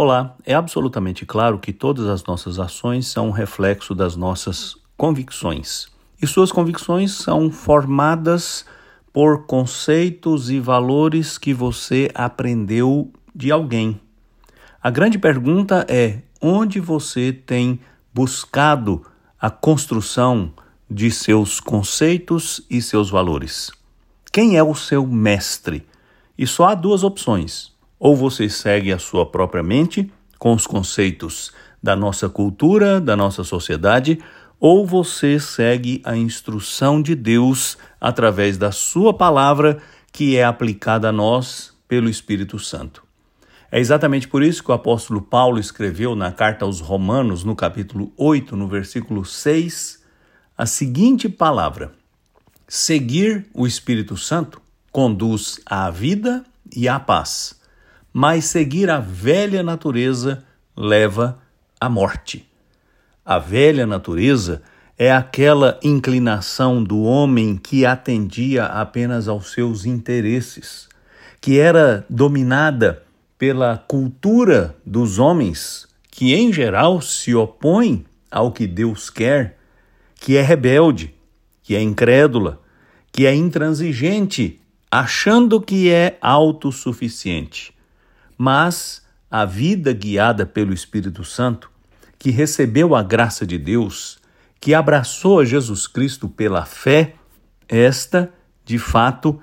Olá, é absolutamente claro que todas as nossas ações são um reflexo das nossas convicções. E suas convicções são formadas por conceitos e valores que você aprendeu de alguém. A grande pergunta é: onde você tem buscado a construção de seus conceitos e seus valores? Quem é o seu mestre? E só há duas opções ou você segue a sua própria mente, com os conceitos da nossa cultura, da nossa sociedade, ou você segue a instrução de Deus através da sua palavra que é aplicada a nós pelo Espírito Santo. É exatamente por isso que o apóstolo Paulo escreveu na carta aos Romanos, no capítulo 8, no versículo 6, a seguinte palavra: Seguir o Espírito Santo conduz à vida e à paz mas seguir a velha natureza leva à morte. A velha natureza é aquela inclinação do homem que atendia apenas aos seus interesses, que era dominada pela cultura dos homens, que em geral se opõe ao que Deus quer, que é rebelde, que é incrédula, que é intransigente, achando que é autossuficiente mas a vida guiada pelo Espírito Santo, que recebeu a graça de Deus, que abraçou a Jesus Cristo pela fé, esta, de fato,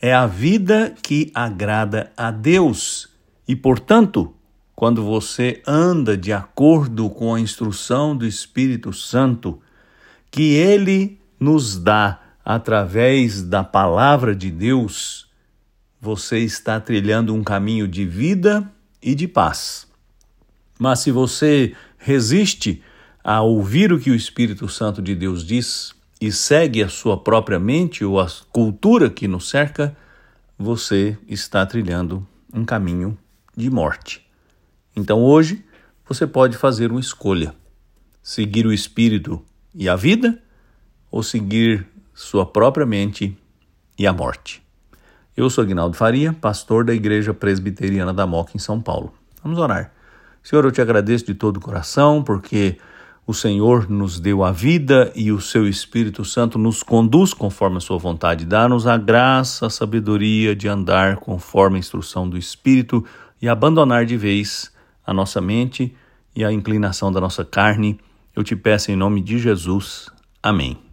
é a vida que agrada a Deus. E, portanto, quando você anda de acordo com a instrução do Espírito Santo, que ele nos dá através da palavra de Deus, você está trilhando um caminho de vida e de paz. Mas se você resiste a ouvir o que o Espírito Santo de Deus diz e segue a sua própria mente ou a cultura que nos cerca, você está trilhando um caminho de morte. Então hoje você pode fazer uma escolha: seguir o Espírito e a vida ou seguir sua própria mente e a morte. Eu sou Aguinaldo Faria, pastor da Igreja Presbiteriana da Moca, em São Paulo. Vamos orar. Senhor, eu te agradeço de todo o coração, porque o Senhor nos deu a vida e o seu Espírito Santo nos conduz conforme a sua vontade. Dá-nos a graça, a sabedoria de andar conforme a instrução do Espírito e abandonar de vez a nossa mente e a inclinação da nossa carne. Eu te peço em nome de Jesus. Amém.